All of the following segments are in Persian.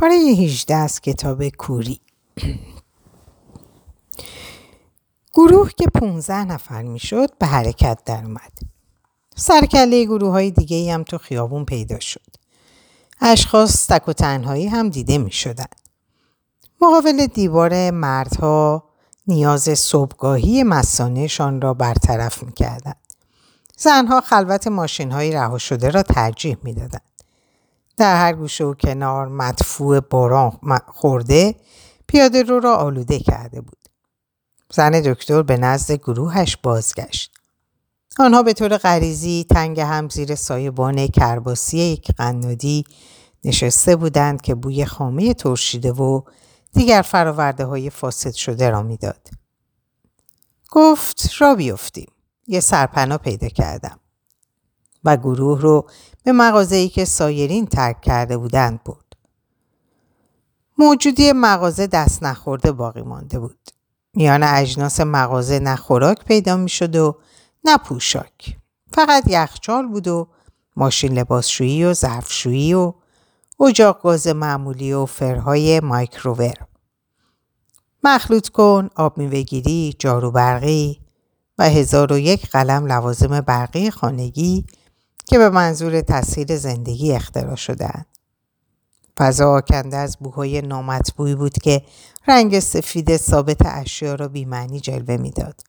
پاره 18 از کتاب کوری گروه که 15 نفر می‌شد به حرکت در اومد. سرکله گروه های دیگه هم تو خیابون پیدا شد. اشخاص تک و تنهایی هم دیده می شدن. مقابل دیوار مردها نیاز صبحگاهی مسانهشان را برطرف می کردن. زنها خلوت ماشین های رها شده را ترجیح می دادن. در هر گوشه و کنار مدفوع باران خورده پیاده رو را آلوده کرده بود. زن دکتر به نزد گروهش بازگشت. آنها به طور غریزی تنگ هم زیر سایبان کرباسی یک قنادی نشسته بودند که بوی خامه ترشیده و دیگر فراورده های فاسد شده را می‌داد. گفت را بیفتیم. یه سرپناه پیدا کردم. و گروه رو به مغازه‌ای که سایرین ترک کرده بودند برد. موجودی مغازه دست نخورده باقی مانده بود. میان اجناس مغازه نه خوراک پیدا می شد و نه. فقط یخچال بود و ماشین لباسشویی و ظرفشویی و اجاق گاز معمولی و فرهای مایکروور. مخلوط کن، آب میوهگیری، و هزار و یک قلم لوازم برقی خانگی که به منظور تسهیل زندگی اختراع شدهاند. فضا آکنده از بوهای نامطبوعی بود که رنگ سفید ثابت اشیا را بیمعنی جلوه می‌داد.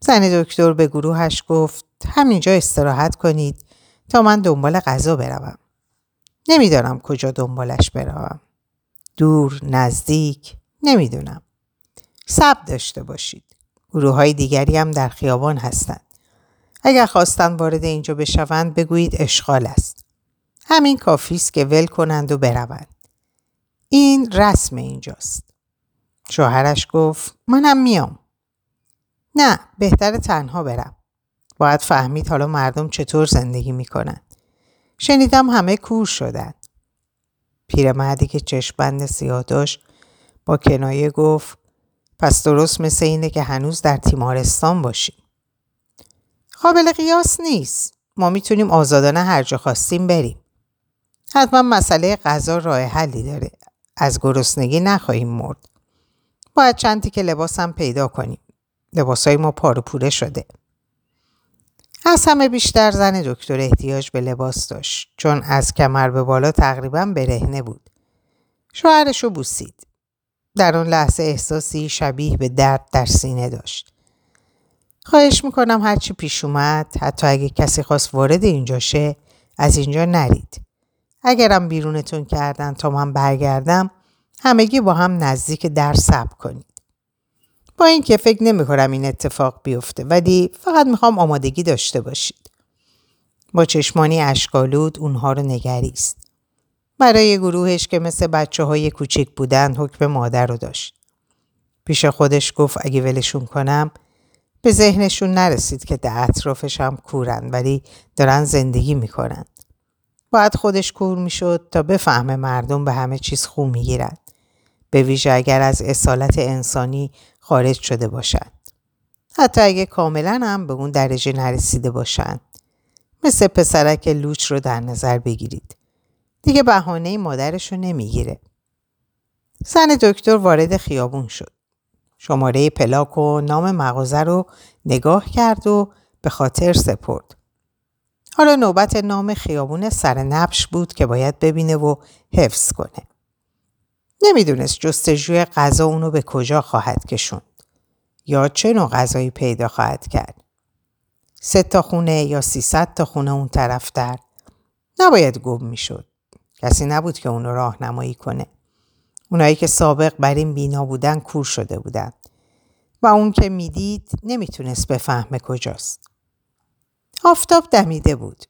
زن دکتر به گروهش گفت همینجا استراحت کنید تا من دنبال غذا بروم. نمی‌دانم کجا دنبالش بروم. دور، نزدیک، نمی‌دونم. صبر داشته باشید. گروه های دیگری هم در خیابان هستند. اگر خواستند وارد اینجا بشوند بگویید اشغال است. همین کافی است که ول کنند و بروند. این رسم اینجاست. شوهرش گفت منم میام. نه بهتر تنها برم. باید فهمید حالا مردم چطور زندگی می‌کنند. شنیدم همه کور شدن. پیرمردی که چشمبند سیاه داشت با کنایه گفت پس درست مثل اینه که هنوز در تیمارستان باشیم. قابل قیاس نیست. ما می‌تونیم آزادانه هر جا خواستیم بریم. حتما مسئله غذا راه حلی داره. از گرسنگی نخواهیم مرد. باید چندی که لباسم پیدا کنیم. لباسای ما پارو پوره شده. از همه بیشتر زن دکتر احتیاج به لباس داشت چون از کمر به بالا تقریبا برهنه بود. شوهرش رو بوسید. در اون لحظه احساسی شبیه به درد در سینه داشت. خواهش می‌کنم هرچی پیش اومد حتی اگه کسی خواست وارد اینجا شه از اینجا نرید. اگرم بیرونتون کردن تا من برگردم همگی با هم نزدیک در سب کنید. با اینکه فکر نمی کنم این اتفاق بیفته ولی فقط می‌خوام آمادگی داشته باشید. با چشمانی اشکالود اونها رو نگریست. برای گروهش که مثل بچه های کوچیک بودن حکم مادر رو داشت. پیش خودش گفت اگه ولشون کنم به ذهنشون نرسید که در اطرافش هم کورن ولی دارن زندگی می‌کنن. باید خودش کور می‌شد تا بفهمه مردم به همه چیز خو می‌گیرن. به ویژه اگر از اصالت انسانی خارج شده باشند. حتی اگه کاملا هم به اون درجه نرسیده باشند. مثل پسرک لوچ رو در نظر بگیرید. دیگه بهانه مادرش رو نمی‌گیره. زن دکتر وارد خیابون شد. شماره پلاک و نام مغازه رو نگاه کرد و به خاطر سپرد. حالا نوبت نام خیابون سر نبش بود که باید ببینه و حفظ کنه. نمی‌دونست جستجوی غذا اونو به کجا خواهد کشوند یا چه نوع غذایی پیدا خواهد کرد. سه تا خونه یا سیصد تا خونه اون طرف در نباید گم می‌شد. کسی نبود که اونو راهنمایی کنه. اونایی که سابق بر این بینا بودن کور شده بودن و اون که می‌دید نمی‌تونست بفهمه کجاست. آفتاب دمیده بود.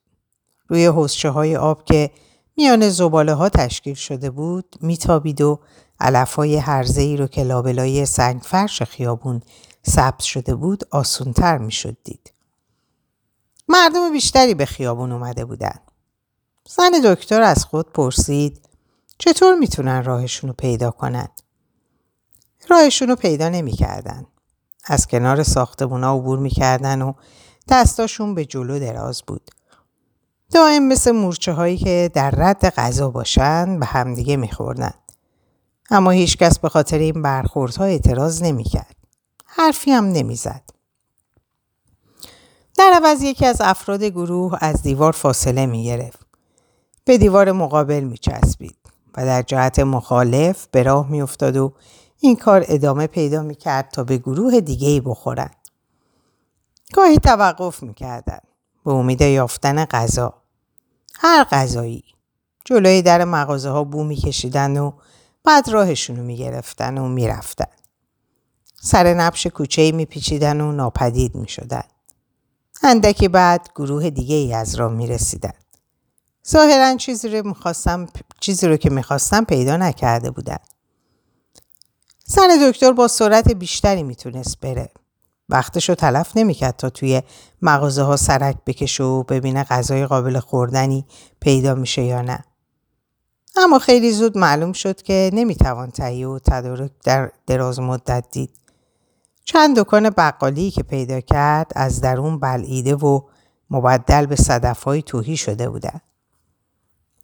روی حوزچه های آب که میان زباله ها تشکیل شده بود میتابید و علف های هرزه ای رو که لابلای سنگ فرش خیابون سبز شده بود آسونتر می‌شد دید. مردم بیشتری به خیابون اومده بودن. زن دکتر از خود پرسید چطور می‌تونن راهشون رو پیدا کنن؟ راهشون رو پیدا نمی‌کردن. از کنار ساختمونا عبور می‌کردن و دستاشون به جلو دراز بود. دائم مثل مورچه هایی که در رد غذا باشند به همدیگه میخوردن. اما هیچکس به خاطر این برخوردها اعتراض نمی‌کرد. حرفی هم نمی‌زد. در عوض یکی از افراد گروه از دیوار فاصله می گرفت. به دیوار مقابل می چسبید و در جهت مخالف به راه می افتاد و این کار ادامه پیدا می کرد تا به گروه دیگه بخورند. گاهی توقف می کردن. به امید یافتن غذا. هر غذایی. جلوی در مغازه ها بو می کشیدن و بعد راهشونو می گرفتن و می رفتن. سر نبش کوچه می پیچیدن و ناپدید می شدن. اندکی بعد گروه دیگه ای از راه می رسیدن. ظاهرا چیزی رو, چیزی رو که می‌خواستم پیدا نکرده بودن. زن دکتر با سرعت بیشتری می‌تونست بره. وقتشو تلف نمی‌کرد تا توی مغازه ها سرک بکشه و ببینه غذای قابل خوردنی پیدا میشه یا نه. اما خیلی زود معلوم شد که نمی‌توان تهیه و تدارک در دراز مدت دید. چند دکان بقالی که پیدا کرد از درون بلعیده و مبدل به صدفهای توهی شده بودند.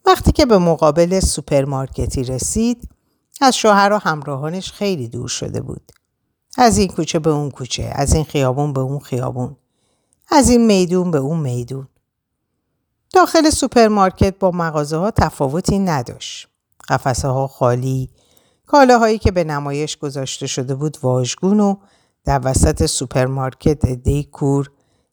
وقتی که به مقابل سوپرمارکتی رسید از شوهر و همراهانش خیلی دور شده بود. از این کوچه به اون کوچه، از این خیابون به اون خیابون، از این میدون به اون میدون. داخل سوپرمارکت با مغازه ها تفاوتی نداشت. قفسه ها خالی، کالاهایی که به نمایش گذاشته شده بود واژگون و در وسط سوپرمارکت عده‌ای کور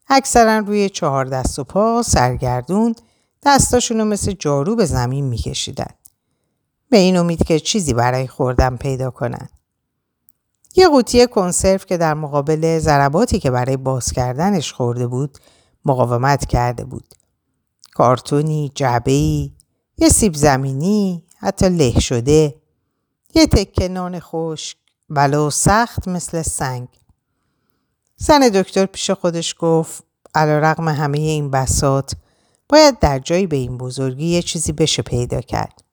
اکثرا روی چهار دست و پا سرگردون دستاشونو مثل جارو به زمین میکشیدن. به این امید که چیزی برای خوردن پیدا کنن. یه قوطی کنسرو که در مقابل ضرباتی که برای باز کردنش خورده بود مقاومت کرده بود. کارتونی، جعبهی، یه سیب زمینی، حتی له شده، یه تکه نان خشک، ولو سخت مثل سنگ. زن دکتر پیش خودش گفت علا رقم همه این بسات باید در جایی به این بزرگی یه چیزی بشه پیدا کرد.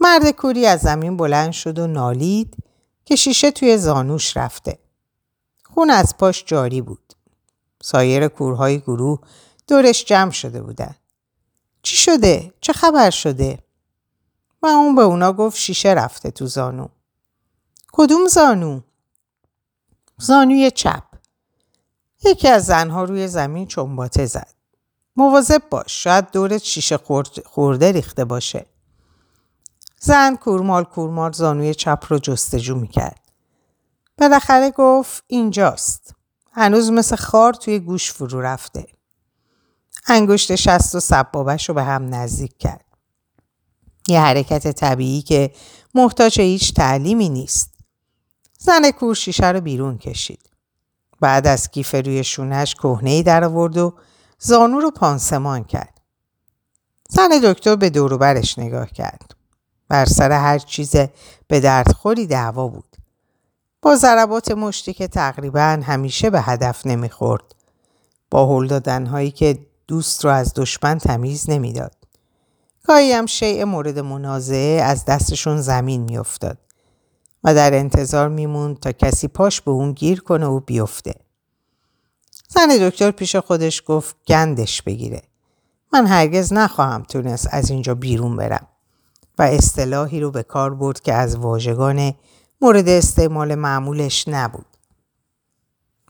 مرد کوری از زمین بلند شد و نالید که شیشه توی زانوش رفته. خون از پاش جاری بود. سایر کورهای گروه دورش جمع شده بودن. چی شده؟ چه خبر شده؟ و اون به اونا گفت شیشه رفته تو زانو. کدوم زانو؟ زانوی چپ. یکی از زنها روی زمین چنباته زد. مواظب باش شاید دورت شیشه خورده ریخته باشه. زن کورمال کورمال زانوی چپ رو جستجو می‌کرد. بالاخره گفت اینجاست. هنوز مثل خار توی گوش فرو رفته. انگشت شست و سبابش رو به هم نزدیک کرد. یه حرکت طبیعی که محتاج هیچ تعلیمی نیست. زن کور شیشه رو بیرون کشید. بعد از کیف روی شونش کهنه ای در آورد و زانو رو پانسمان کرد. زن دکتر به دوروبرش نگاه کرد. بر سر هر چیز به دردخوری دعوا بود. با ضربات مشتی که تقریبا همیشه به هدف نمی‌خورد. با هل دادنهایی که دوست رو از دشمن تمیز نمی‌داد. گاهی هم شیء مورد منازعه از دستشون زمین میافتاد و در انتظار میموند تا کسی پاش به اون گیر کنه و بیفته. زن دکتر پیش خودش گفت گندش بگیره. من هرگز نخواهم تونست از اینجا بیرون برم. و اصطلاحی رو به کار برد که از واژگان مورد استعمال معمولش نبود.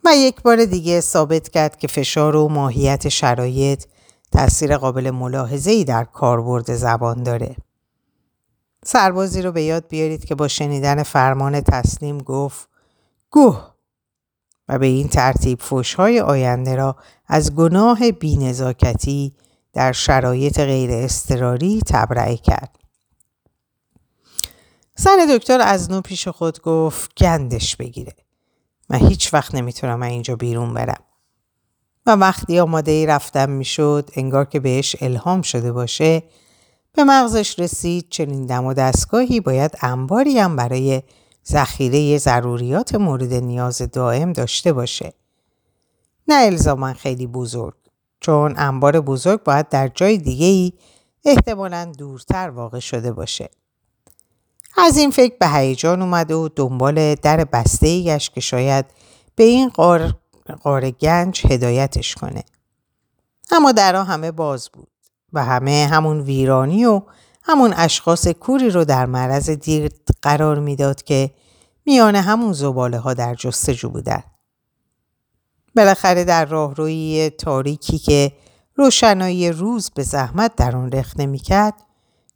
و یک بار دیگه ثابت کرد که فشار و ماهیت شرایط تاثیر قابل ملاحظه ای در کاربرد زبان داره. سربازی رو به یاد بیارید که با شنیدن فرمان تسلیم گفت گوه و به این ترتیب فشهای آینده را از گناه بینزاکتی در شرایط غیر استراری تبرئه کرد. زن دکتر از نو پیش خود گفت گندش بگیره. من هیچ وقت نمی‌تونم اینجا بیرون برم. و وقتی آماده ای رفتم می‌شد انگار که بهش الهام شده باشه به مغزش رسید چنین دم و دستگاهی باید انباری هم برای ذخیره ضروریات مورد نیاز دائم داشته باشه. نه الزاما خیلی بزرگ چون انبار بزرگ باید در جای دیگه ای احتمالا دورتر واقع شده باشه. از این فکر به هیجان اومد و دنبال در بسته که شاید به این قار, قار گنج هدایتش کنه. اما درها همه باز بود و همه همون ویرانی و همون اشخاص کوری رو در معرض دید قرار می‌داد که میان همون زباله ها در جستجو بودن. بالاخره در راهروی تاریکی که روشنایی روز به زحمت در آن رخ نمی‌کرد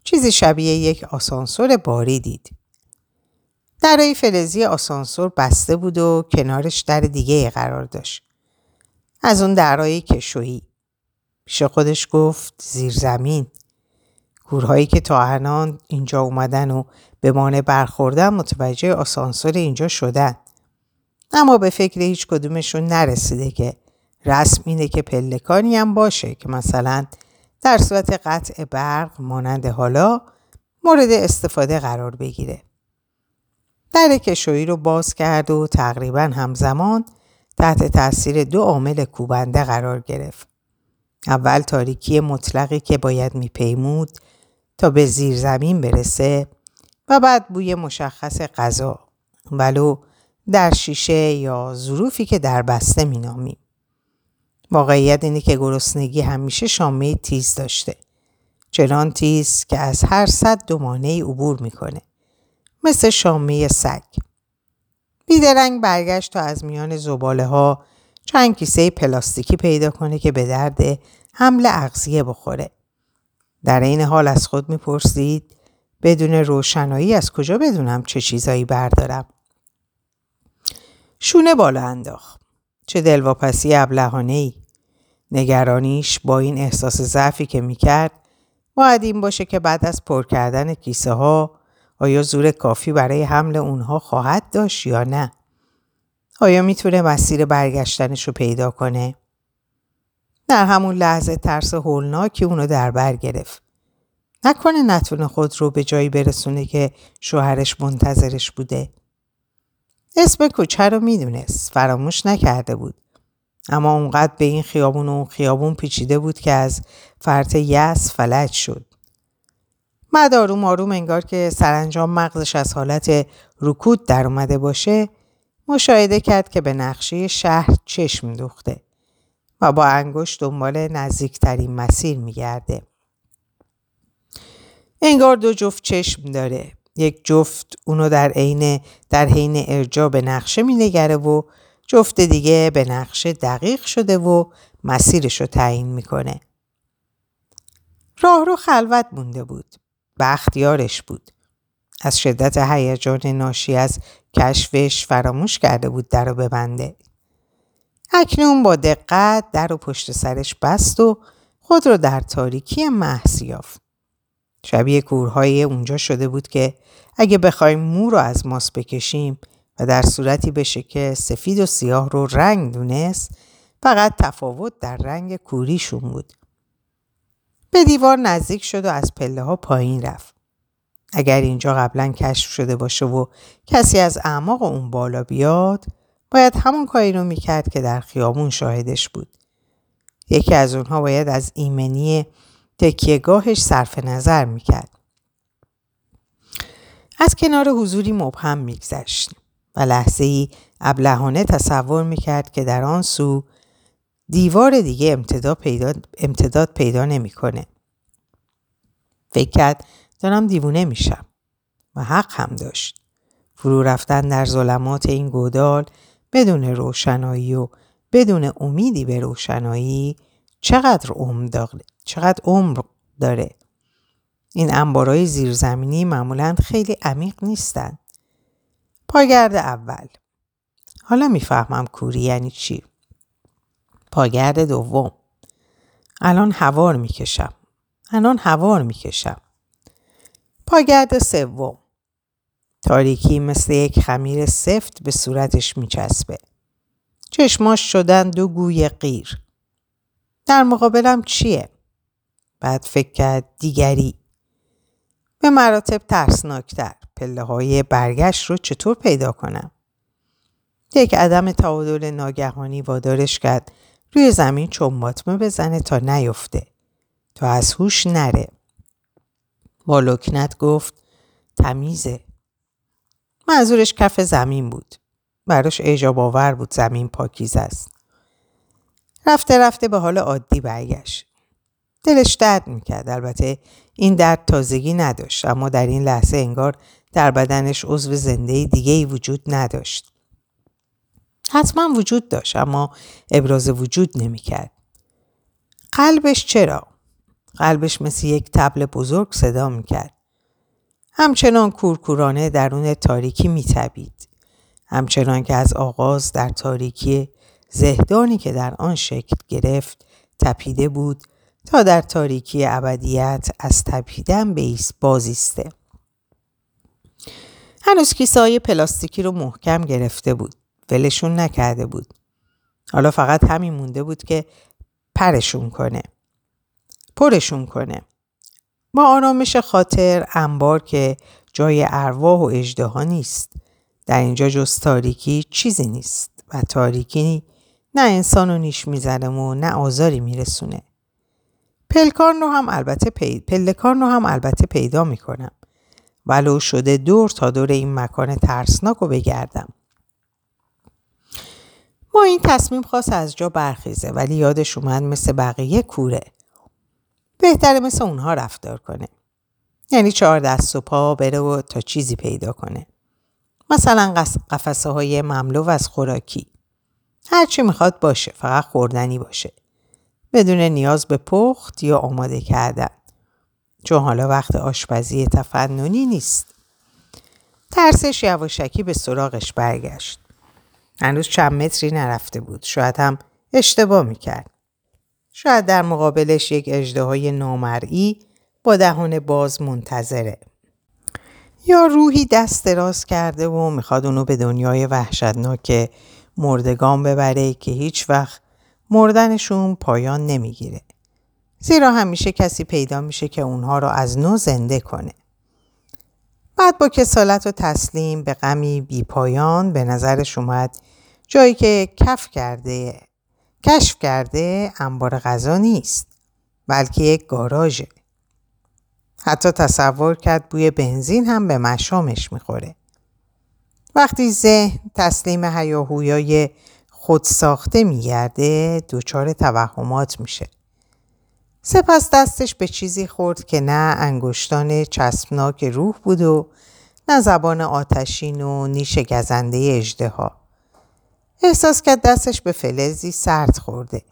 چیزی شبیه یک آسانسور باری دید. درای فلزی آسانسور بسته بود و کنارش در دیگه قرار داشت. از اون درای کشویی. پیش خودش گفت زیر زمین. گورهایی که تا الان اینجا اومدن و به مانع برخوردن متوجه آسانسور اینجا شدن. اما به فکر هیچ کدومشون نرسیده که رسم اینه که پلکانی هم باشه که مثلا در صورت قطع برق مانند حالا مورد استفاده قرار بگیره. در کشویی رو باز کرد و تقریبا همزمان تحت تاثیر دو عامل کوبنده قرار گرفت. اول تاریکی مطلقی که باید میپیمود تا به زیر زمین برسه و بعد بوی مشخص غذا ولو در شیشه یا ظروفی که در بسته مینامیم. واقعیت اینه که گرسنگی همیشه شامه تیز داشته. چنان تیز که از هر صد دو مانعی عبور می‌کنه. مثل شامه سگ. بیدرنگ برگشت تا از میان زباله ها چند کیسه پلاستیکی پیدا کنه که به درد حمل اغذیه بخوره. در این حال از خود می‌پرسید بدون روشنایی از کجا بدونم چه چیزایی بردارم. شونه بالا انداخت. چه دلواپسی ابلهانه ای. نگرانیش با این احساس ضعفی که می‌کرد باید این باشه که بعد از پر کردن کیسه ها آیا زور کافی برای حمل اونها خواهد داشت یا نه؟ آیا می‌تونه مسیر برگشتنش رو پیدا کنه؟ در همون لحظه ترس هولناکی اونو در بر گرفت. نکنه نتونه خود رو به جایی برسونه که شوهرش منتظرش بوده. اسم کوچه رو می‌دونست. فراموش نکرده بود. اما اونقدر به این خیابون و اون خیابون پیچیده بود که از فرط یس فلج شد. آروم آروم انگار که سرانجام مغزش از حالت رکود در اومده باشه مشاهده کرد که به نقشه شهر چشم دوخته و با انگشت دنبال نزدیکترین مسیر میگرده. انگار دو جفت چشم داره. یک جفت اونو در عین در حین ارجا به نقشه مینگره و جفت دیگه به نقشه دقیق شده و مسیرش رو تعیین می‌کنه. راه رو خلوت مونده بود. بختیارش بود. از شدت هیجان ناشی از کشفش فراموش کرده بود در رو ببنده. اکنون با دقت در و پشت سرش بست و خود رو در تاریکی محض یافت. شبیه کورهای اونجا شده بود که اگه بخوایم مو رو از ماس بکشیم و در صورتی بشه که سفید و سیاه رو رنگ دونست فقط تفاوت در رنگ کوریشون بود. به دیوار نزدیک شد و از پله ها پایین رفت. اگر اینجا قبلا کشف شده باشه و کسی از اعماق اون بالا بیاد باید همون کاری رو می‌کرد که در خیابون شاهدش بود. یکی از اونها باید از ایمنی تکیهگاهش صرف نظر می‌کرد. از کنار حضوری مبهم میگذشت و لحظه ای ابلهانه تصور می‌کرد که در آن سو دیوار دیگه امتداد پیدا, امتداد پیدا نمی‌کنه. فکر کرد دارم دیوونه میشم و حق هم داشت. فرو رفتن در ظلمات این گودال بدون روشنایی و بدون امیدی به روشنایی چقدر عمر داره چقدر عمر داره. این انبارای زیرزمینی معمولا خیلی عمیق نیستن. پاگرد اول. حالا می‌فهمم کوری یعنی چی. پاگرد دوم. الان هوار می‌کشم. الان هوار می‌کشم. پاگرد سوم. تاریکی مثل یک خمیر سفت به صورتش میچسبه. چشماش شدن دو گوی غیر در مقابلم چیه؟ بعد فکر کرد دیگری. به مراتب ترسناکتر. پله های برگشت رو چطور پیدا کنم؟ یک عدم تعادل ناگهانی وادارش کرد. روی زمین چنباتمه بزنه تا نیفته. تا از هوش نره. با لکنت گفت تمیزه. منظورش کف زمین بود براش اجاب آور بود زمین پاکیز است رفته رفته به حال عادی برگشت. دلش درد می‌کرد البته این درد تازگی نداشت اما در این لحظه انگار در بدنش عضو زنده دیگه ای وجود نداشت. حتما وجود داشت اما ابراز وجود نمی‌کرد. قلبش چرا؟ قلبش مثل یک تبل بزرگ صدا می‌کرد. همچنان کورکورانه درون تاریکی میتبید. همچنان که از آغاز در تاریکی زهدانی که در آن شکل گرفت تپیده بود تا در تاریکی ابدیت از تپیدن به بازیسته. هنوز کیسه پلاستیکی رو محکم گرفته بود. ولشون نکرده بود. حالا فقط همین مونده بود که پرشون کنه. پرشون کنه. با آرامش خاطر انبار که جای ارواح و اجده نیست. در اینجا جز تاریکی چیزی نیست و تاریکی نه انسان رو نیش می‌زنه و نه آزاری میرسونه. پلکان رو هم البته پی... پلکان رو هم البته پیدا می‌کنم. ولو شده دور تا دور این مکان ترسناک رو بگردم. ما این تصمیم خواست از جا برخیزه ولی یادش اومد مثل بقیه کوره. بهتره مثل اونها رفتار کنه. یعنی چهار دست و پا بره و تا چیزی پیدا کنه. مثلا قفسه های مملو از خوراکی. هرچی می‌خواد باشه فقط خوردنی باشه. بدون نیاز به پخت یا آماده کردن. چون حالا وقت آشپزی تفننی نیست. ترسش یواشکی به سراغش برگشت. هنوز چند متری نرفته بود. شاید هم اشتباه می‌کرد. شاید در مقابلش یک اجده نامرئی با دهان باز منتظره. یا روحی دست دراز کرده و می‌خواد اونو به دنیای وحشتناک مردگان ببره که هیچ وقت مردنشون پایان نمی‌گیره. زیرا همیشه کسی پیدا میشه که اونها رو از نو زنده کنه. بعد با کسالت و تسلیم به غمی بی پایان به نظرش اومد جایی که کف کرده کشف کرده انبار غذا نیست بلکه یک گاراژه. حتی تصور کرد بوی بنزین هم به مشامش می‌خوره. وقتی ذهن تسلیم هیاهویای خود ساخته میگرده دچار توهمات میشه. سپس دستش به چیزی خورد که نه انگشتان چسبناک روح بود و نه زبان آتشین و نیش گزنده اجده احساس کرد دستش به فلزی سرد خورده.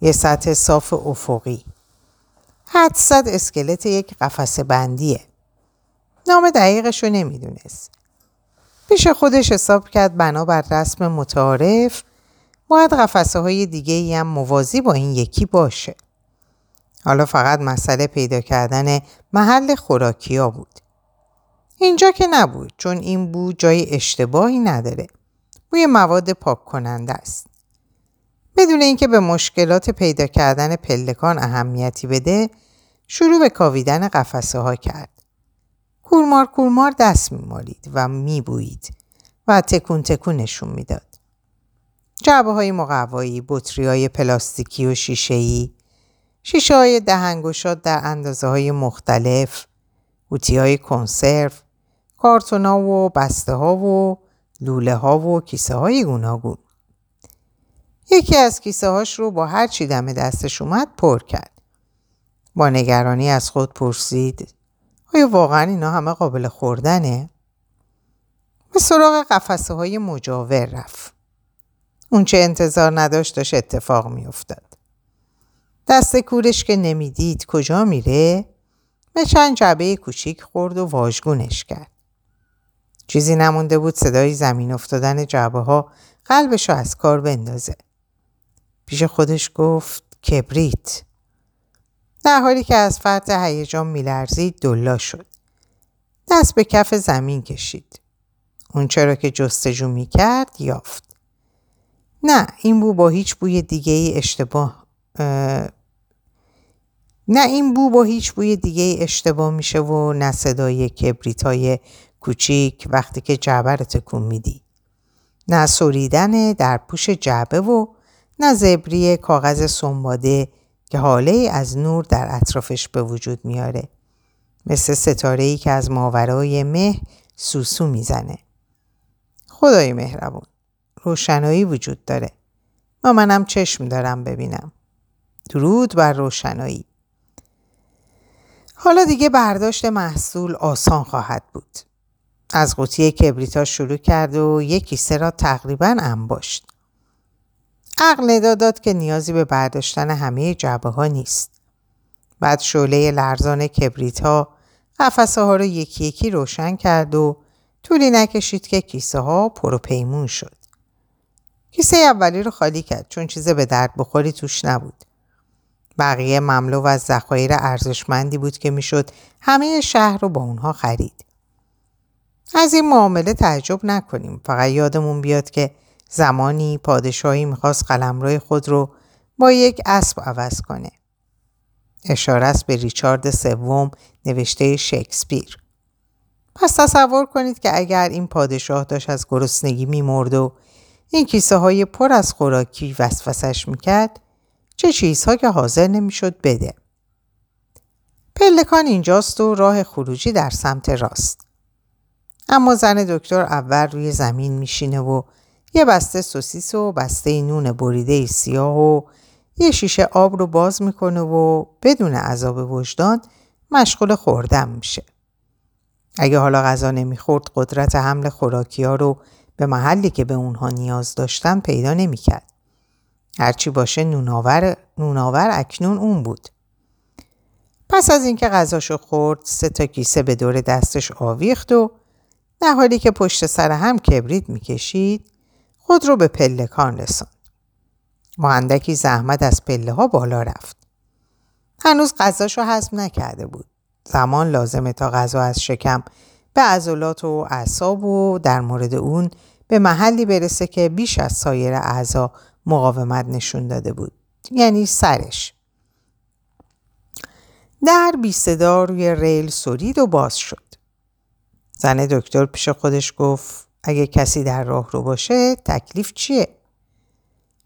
یه سطح صاف افقی. حد صد اسکلت یک قفس بندیه. نام دقیقش رو نمی‌دونست. پیش خودش حساب کرد بنابر رسم متعارف باید قفسه های دیگه ای هم موازی با این یکی باشه. حالا فقط مسئله پیدا کردن محل خوراکی ها بود. اینجا که نبود چون این بود جای اشتباهی نداره. بوی مواد پاک کننده است. بدون اینکه به مشکلات پیدا کردن پلکان اهمیتی بده شروع به کاویدن قفسه ها کرد. کورمار کورمار دست میمالید و میبویید و تکون تکون نشون می‌داد. جعبه های مقوایی، بطری های پلاستیکی و شیشه‌ای، شیشه های در اندازه های مختلف، قوطی های کنسرو، کارتون ها و بسته ها و لوله ها و کیسه های گوناگون. یکی از کیسه هاش رو با هر چی دم دستش اومد پر کرد. با نگرانی از خود پرسید آیا واقعا اینا همه قابل خوردنه؟ به سراغ قفسه های مجاور رفت. اون چه انتظار نداشت داشت اتفاق میافتاد. دست کورش که نمی‌دید کجا میره؟ به چند جعبه کوچیک خورد و واژگونش کرد. چیزی نمونده بود صدای زمین افتادن جعبه ها قلبش رو از کار بندازه. پیش خودش گفت کبریت. در حالی که از فرط هیجان میلرزید دلا شد. دست به کف زمین کشید. اون چرا که جستجو می‌کرد یافت. نه این بو با هیچ بوی دیگه ای اشتباه نه این بو با هیچ بوی دیگه ای اشتباه میشه و نه صدای کبریت های کوچیک وقتی که جعبه رو تکون میدی. نه سوریدن در پوش جعبه و نه زبری کاغذ سنباده که حاله از نور در اطرافش به وجود میاره. مثل ستاره ای که از ماورای مه سوسو می‌زنه. خدای مهربون. روشنایی وجود داره. و منم چشم دارم ببینم. درود بر روشنایی. حالا دیگه برداشت محصول آسان خواهد بود. از قوطی کبریتا شروع کرد و یک کیسه را تقریبا انباشت. عقل نداداد که نیازی به برداشتن همه جبه ها نیست. بعد شعله لرزان کبریت ها قفسه ها رو یکی یکی روشن کرد و طولی نکشید که کیسه ها پرو پیمون شد. کیسه اولی رو خالی کرد چون چیز به درد بخوری توش نبود. بقیه مملو از ذخایر ارزشمندی بود که می‌شد همه شهر رو با اونها خرید. از این معامله تعجب نکنیم فقط یادمون بیاد که زمانی پادشاهی می‌خواست قلمروی خود رو با یک اسب عوض کنه. اشاره است به ریچارد سوم نوشته شکسپیر. پس تصور کنید که اگر این پادشاه داشت از گرسنگی میمرد و این کیسه های پر از خوراکی وسوسش می‌کرد چه چیزها که حاضر نمی‌شد بده. پلکان اینجاست و راه خروجی در سمت راست. اما زن دکتر اول روی زمین میشینه و یه بسته سوسیس و بسته نون بریده سیاه و یه شیشه آب رو باز می‌کنه و بدون عذاب وجدان مشغول خوردن میشه. اگه حالا غذا نمی‌خورد قدرت حمل خوراکی ها رو به محلی که به اونها نیاز داشتن پیدا نمی‌کرد. هرچی باشه نوناور, نوناور اکنون اون بود. پس از اینکه غذاشو خورد سه تا کیسه به دور دستش آویخت و در حالی که پشت سر هم کبریت می‌کشید خود رو به پلکان رساند. مهندکی زحمت از پله ها بالا رفت. هنوز غذاشو هضم نکرده بود. زمان لازمه تا غذا از شکم به عضلات و اعصاب و در مورد اون به محلی برسه که بیش از سایر اعضا مقاومت نشون داده بود. یعنی سرش. در بی صدا روی ریل سرید و باز شد. زن دکتر پیش خودش گفت اگه کسی در راه رو باشه تکلیف چیه؟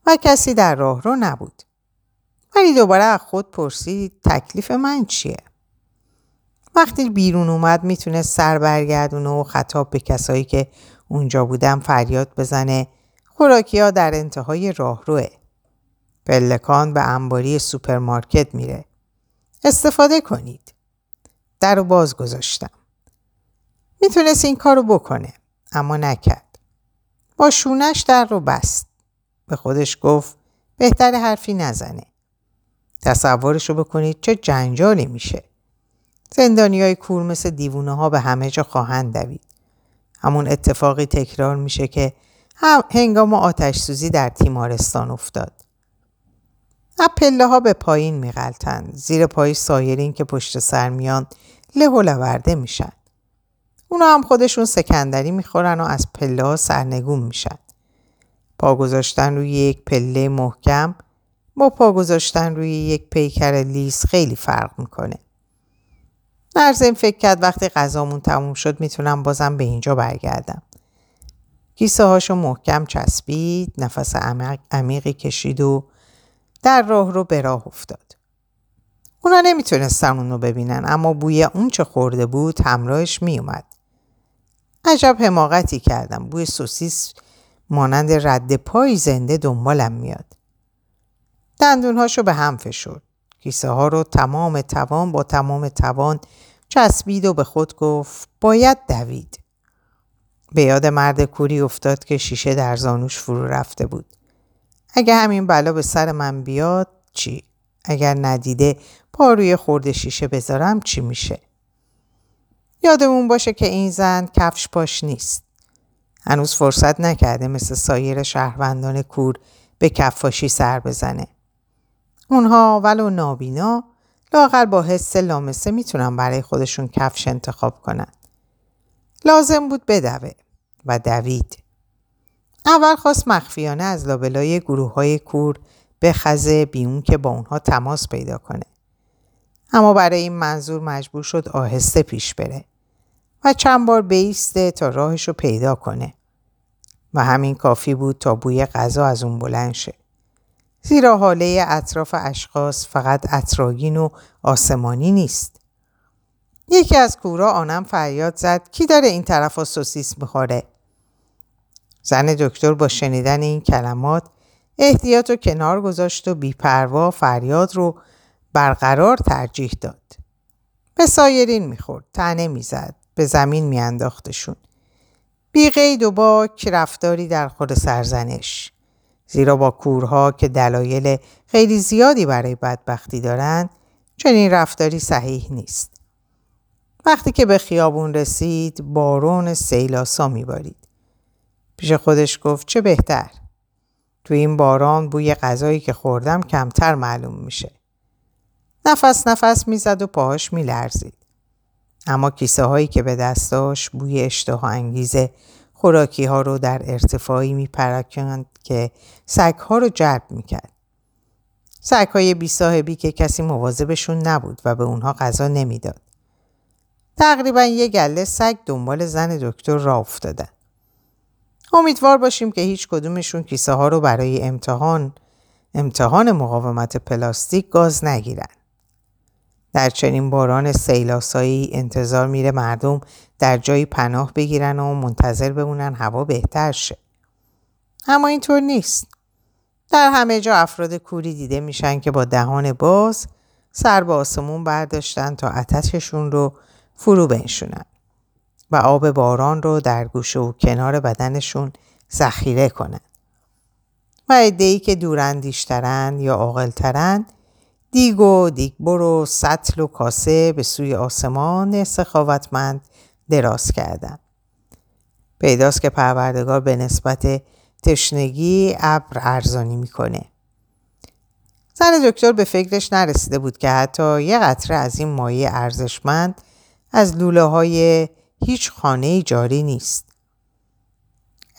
و کسی در راه رو نبود. ولی دوباره از خود پرسید تکلیف من چیه؟ وقتی بیرون اومد می‌تونه سر برگردونه و خطاب به کسایی که اونجا بودن فریاد بزنه خوراکی ها در انتهای راهروه. پلکان به انباری سوپرمارکت میره. استفاده کنید. در رو باز گذاشتم. می‌تونست این کارو بکنه اما نکرد. با شونش در رو بست. به خودش گفت بهتر حرفی نزنه. تصورشو بکنید چه جنجالی میشه. زندانی های کور مثل دیوونه ها به همه جا خواهند دوید. همون اتفاقی تکرار میشه که هنگام آتش سوزی در تیمارستان افتاد. پله ها به پایین میغلطند. زیر پای سایرین که پشت سر میان له و لورده میشن. اونا هم خودشون سکندری می‌خورن و از پله سرنگون میشن. پا گذاشتن روی یک پله محکم با پا گذاشتن روی یک پیکر لیس خیلی فرق می‌کنه. نرزم فکر کرد وقتی غذامون تموم شد می‌تونم بازم به اینجا برگردم. کیسه هاشو محکم چسبید، نفس عمیقی کشید و در راه رو به راه افتاد. اونا نمی‌تونستن اونو ببینن اما بوی اون چه خورده بود همراهش میومد. عجب حماقتی کردم. بوی سوسیس مانند رد پای زنده دنبالم میاد. دندونهاشو به هم فشرد. کیسه ها رو تمام توان با تمام توان چسبید و به خود گفت باید دوید. به یاد مرد کوری افتاد که شیشه در زانوش فرو رفته بود. اگه همین بلا به سر من بیاد چی؟ اگر ندیده پا روی خورده شیشه بذارم چی میشه؟ یادمون باشه که این زن کفش پاش نیست. هنوز فرصت نکرده مثل سایر شهروندان کور به کفاشی سر بزنه. اونها ولو نابینا لاغر با حس لامسه می‌تونن برای خودشون کفش انتخاب کنن. لازم بود بدوه و دوید. اول خواست مخفیانه از لابلای گروه های کور بخزه بیون که با اونها تماس پیدا کنه. اما برای این منظور مجبور شد آهسته پیش بره و چند بار بیسته تا راهش رو پیدا کنه. و همین کافی بود تا بوی غذا از اون بلند شه. زیرا حاله اطراف اشخاص فقط اطراگین و آسمانی نیست. یکی از کورا آنم فریاد زد کی داره این طرف ها سوسیس می‌خوره؟ زن دکتر با شنیدن این کلمات احتیاط و کنار گذاشت و بیپروا فریاد رو برقرار ترجیح داد. به سایرین می‌خورد، تنه می‌زد، به زمین میانداختشون. بی قید و باک رفتاری در خود سرزنش. زیرا با کورها که دلایل خیلی زیادی برای بدبختی دارند چنین رفتاری صحیح نیست. وقتی که به خیابون رسید بارون سیلاسا میبارید. پیش خودش گفت چه بهتر. تو این باران بوی غذایی که خوردم کمتر معلوم میشه. نفس نفس می‌زد و پاهاش میلرزید. اما کیسه هایی که به دست داشت بوی اشتها انگیز خوراکی ها رو در ارتفاعی میپرکند که سگ ها رو جلب می‌کرد. سگ های بی صاحبی که کسی مواظبشون نبود و به اونها غذا نمی‌داد. تقریبا یه گله سگ دنبال زن دکتر را افتادن. امیدوار باشیم که هیچ کدومشون کیسه ها رو برای امتحان امتحان مقاومت پلاستیک گاز نگیرن. در چنین باران سیلاسایی انتظار میره مردم در جایی پناه بگیرن و منتظر بمونن هوا بهتر شه. اما اینطور نیست. در همه جا افراد کوری دیده میشن که با دهان باز سر به آسمون برداشتن تا اتششون رو فرو بنشونن و آب باران رو در گوشه و کنار بدنشون ذخیره کنن. و عده‌ای که دوراندیشترن یا عاقلترن دیگ و دیگبر و سطل و کاسه به سوی آسمان سخاوتمند دراز کردن. پیداست که پروردگار به نسبت تشنگی ابر ارزانی می‌کنه. زن دکتر به فکرش نرسیده بود که حتی یه قطره از این مایه ارزشمند از لوله های هیچ خانه جاری نیست.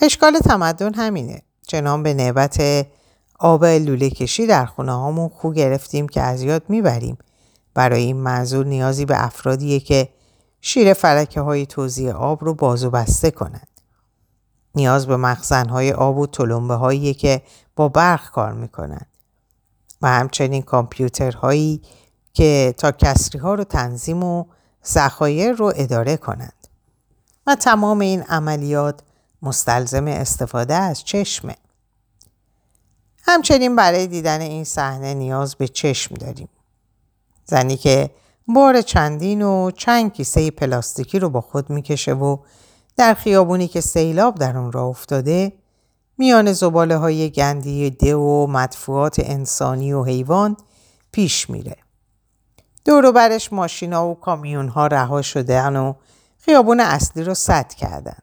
اشکال تمدن همینه. چنان به نعبت آب لوله کشی در خونه هامون خو گرفتیم که از یاد می‌بریم. برای این منظور نیازی به افرادیه که شیر فلکه های توزیع آب رو بازو بسته کنند. نیاز به مخزنهای آب و تلمبه هایی که با برق کار می‌کنند. و همچنین کامپیوترهایی که تا کسری ها رو تنظیم و ذخایر رو اداره کنند. و تمام این عملیات مستلزم استفاده از چشمه. همچنین برای دیدن این صحنه نیاز به چشم داریم. زنی که بار چندین و چند کیسه پلاستیکی رو با خود می‌کشه و در خیابونی که سیلاب در اون را افتاده میان زباله های گندی ده و مدفوعات انسانی و حیوان پیش میره. دور برش ماشینا و کامیون ها رها شدن و خیابون اصلی رو سد کردن.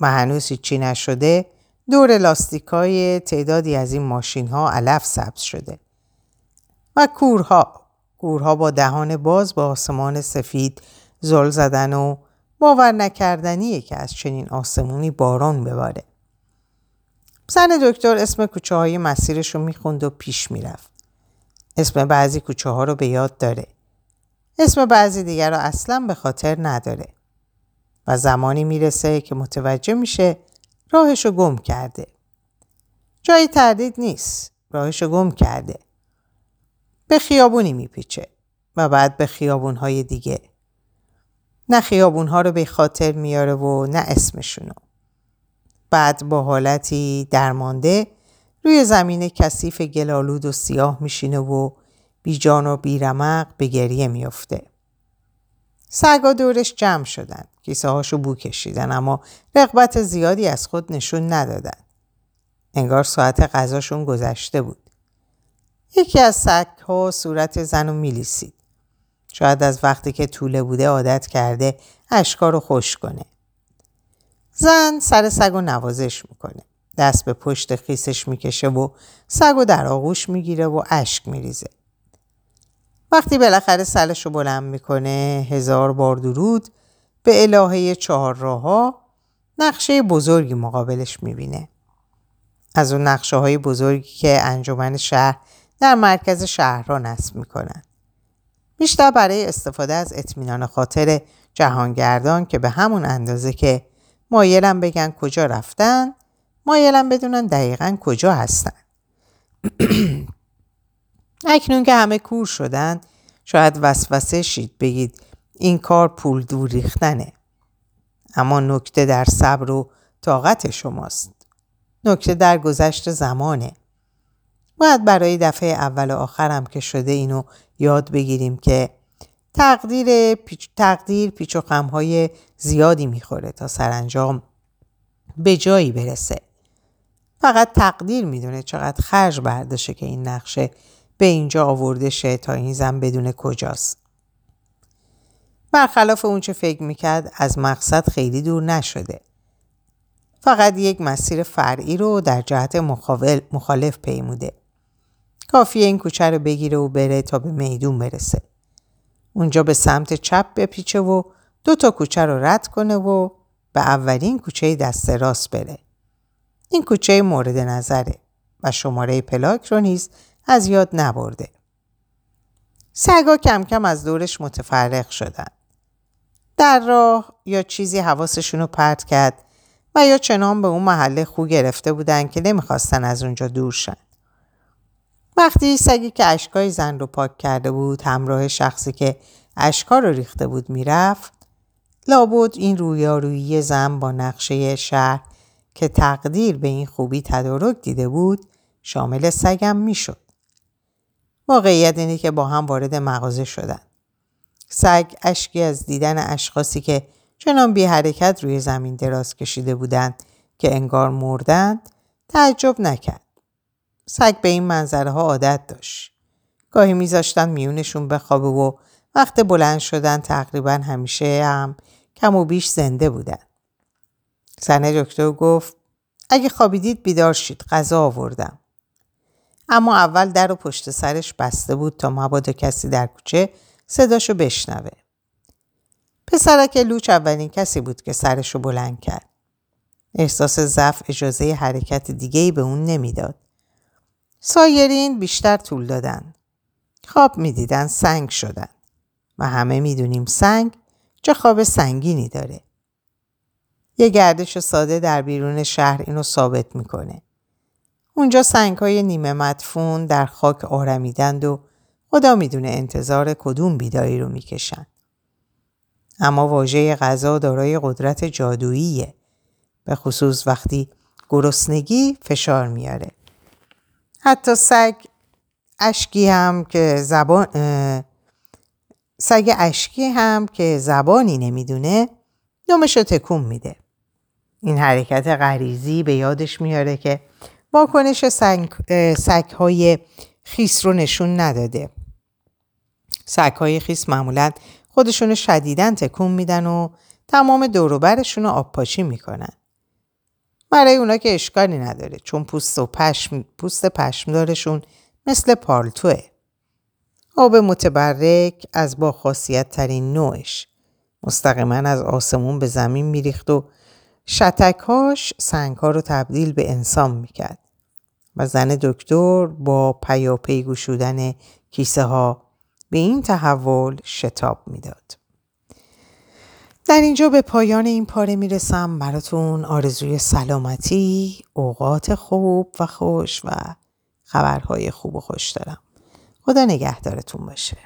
و هنوز هیچی نشده دور لاستیکای تعدادی از این ماشین ها علف سبز شده. و کورها کورها با دهان باز با آسمان سفید زل زدن و باور نکردنیه که از چنین آسمونی باران بباره. زن دکتر اسم کوچه های مسیرش رو می‌خوند و پیش می‌رفت. اسم بعضی کوچه ها رو به یاد داره. اسم بعضی دیگر رو اصلا به خاطر نداره. و زمانی می‌رسه که متوجه میشه راهش رو گم کرده. جایی تردید نیست. راهش رو گم کرده. به خیابونی میپیچه و بعد به خیابونهای دیگه. نه خیابونها رو به خاطر میاره و نه اسمشونو. بعد با حالتی درمانده روی زمین کثیف گلالود و سیاه میشینه و بیجان و بیرمق به گریه میافته. سگا دورش جمع شدن. کیسه هاشو بو کشیدن اما رقبت زیادی از خود نشون ندادن. انگار ساعت غذاشون گذشته بود. یکی از سگ ها صورت زن رو میلیسید. شاید از وقتی که طوله بوده عادت کرده اشکا رو خوش کنه. زن سر سگ و نوازش می‌کنه. دست به پشت خیسش می‌کشه و سگ و در آغوش می‌گیره و اشک میریزه. وقتی بالاخره سلش رو بلند می‌کنه هزار بار درود به الهه چهار راهها نقشه بزرگی مقابلش می‌بینه. از اون نقشه های بزرگی که انجمن شهر در مرکز شهر را نصب می‌کنن. بیشتر برای استفاده از اطمینان خاطر جهانگردان که به همون اندازه که مایلم بگن کجا رفتن مایلم بدونن دقیقا کجا هستن. اکنون که همه کور شدن شاید وسوسه شید بگید این کار پول دور ریختنه. اما نکته در صبر و طاقت شماست. نکته در گذشت زمانه. باید برای دفعه اول و آخرم که شده اینو یاد بگیریم که تقدیر پیچ, تقدیر پیچ و خمهای زیادی می‌خوره تا سرانجام به جایی برسه. فقط تقدیر می‌دونه چقدر خرج برداشته که این نقشه به اینجا آورده شه تا این زن بدون کجاست. برخلاف اونچه فکر می‌کرد از مقصد خیلی دور نشده. فقط یک مسیر فرعی رو در جهت مخالف پیموده. کافیه این کوچه رو بگیره و بره تا به میدون برسه. اونجا به سمت چپ بپیچه و دو تا کوچه رو رد کنه و به اولین کوچه دست راست بره. این کوچه مورد نظره و شماره پلاک رو نیز از یاد نبرده. سگا کم کم از دورش متفرق شدن. در راه یا چیزی حواسشون رو پرت کرد و یا چنان به اون محله خو گرفته بودن که نمی‌خواستن از اونجا دور شن. وقتی سگی که اشکای زن رو پاک کرده بود همراه شخصی که اشکا رو ریخته بود می‌رفت لابد این رویارویی زن با نقشه شهر که تقدیر به این خوبی تدارک دیده بود شامل سگم می‌شد. واقعیت اینه که با هم وارد مغازه شدن. سگ اشکی از دیدن اشخاصی که چنان بی حرکت روی زمین دراز کشیده بودند که انگار مردند تعجب نکرد. سگ به این منظره ها عادت داشت. گاهی میذاشتن میونشون بخوابه و وقت بلند شدن تقریبا همیشه هم کم و بیش زنده بودن. زن دکتر گفت اگه خوابیدید بیدار شید غذا آوردم. اما اول در و پشت سرش بسته بود تا مبادا کسی در کوچه صداشو بشنوه. پسرک لوچ اولین کسی بود که سرشو بلند کرد. احساس ضعف اجازه حرکت دیگه به اون نمی‌داد. سایرین بیشتر طول دادن. خواب می‌دیدن سنگ شدن. و همه می‌دونیم سنگ چه خواب سنگینی داره. یه گردش ساده در بیرون شهر اینو ثابت می‌کنه. اونجا سنگ های نیمه مدفون در خاک آرمیدند و خدا می‌دونه انتظار کدوم بیدایی رو می‌کشن. اما واژه غذا دارای قدرت جادوییه. به خصوص وقتی گرسنگی فشار میاره. حتی سگ اشکی هم که زبان سگ اشکی هم که زبانی نمی‌دونه نومش رو تکون میده. این حرکت غریزی به یادش میاره که واکنش سگ های خیس رو نشون نداده. سگ های خیس معمولا خودشون شدیدن تکون میدن و تمام دوروبرشون رو آبپاشی می‌کنن. برای اونا که اشکالی نداره چون پوست و پشم پوست پشمدارشون مثل پالتوه. آب متبرک از با خاصیت ترین نوعش مستقیما از آسمون به زمین میریخت و شتکهاش سنگها رو تبدیل به انسان می‌کرد و زن دکتر با پیاپی گشودن کیسه ها به این تحول شتاب می‌داد. در اینجا به پایان این پاره می‌رسم براتون آرزوی سلامتی، اوقات خوب و خوش و خبرهای خوب و خوش دارم. خدا نگهدارتون باشه.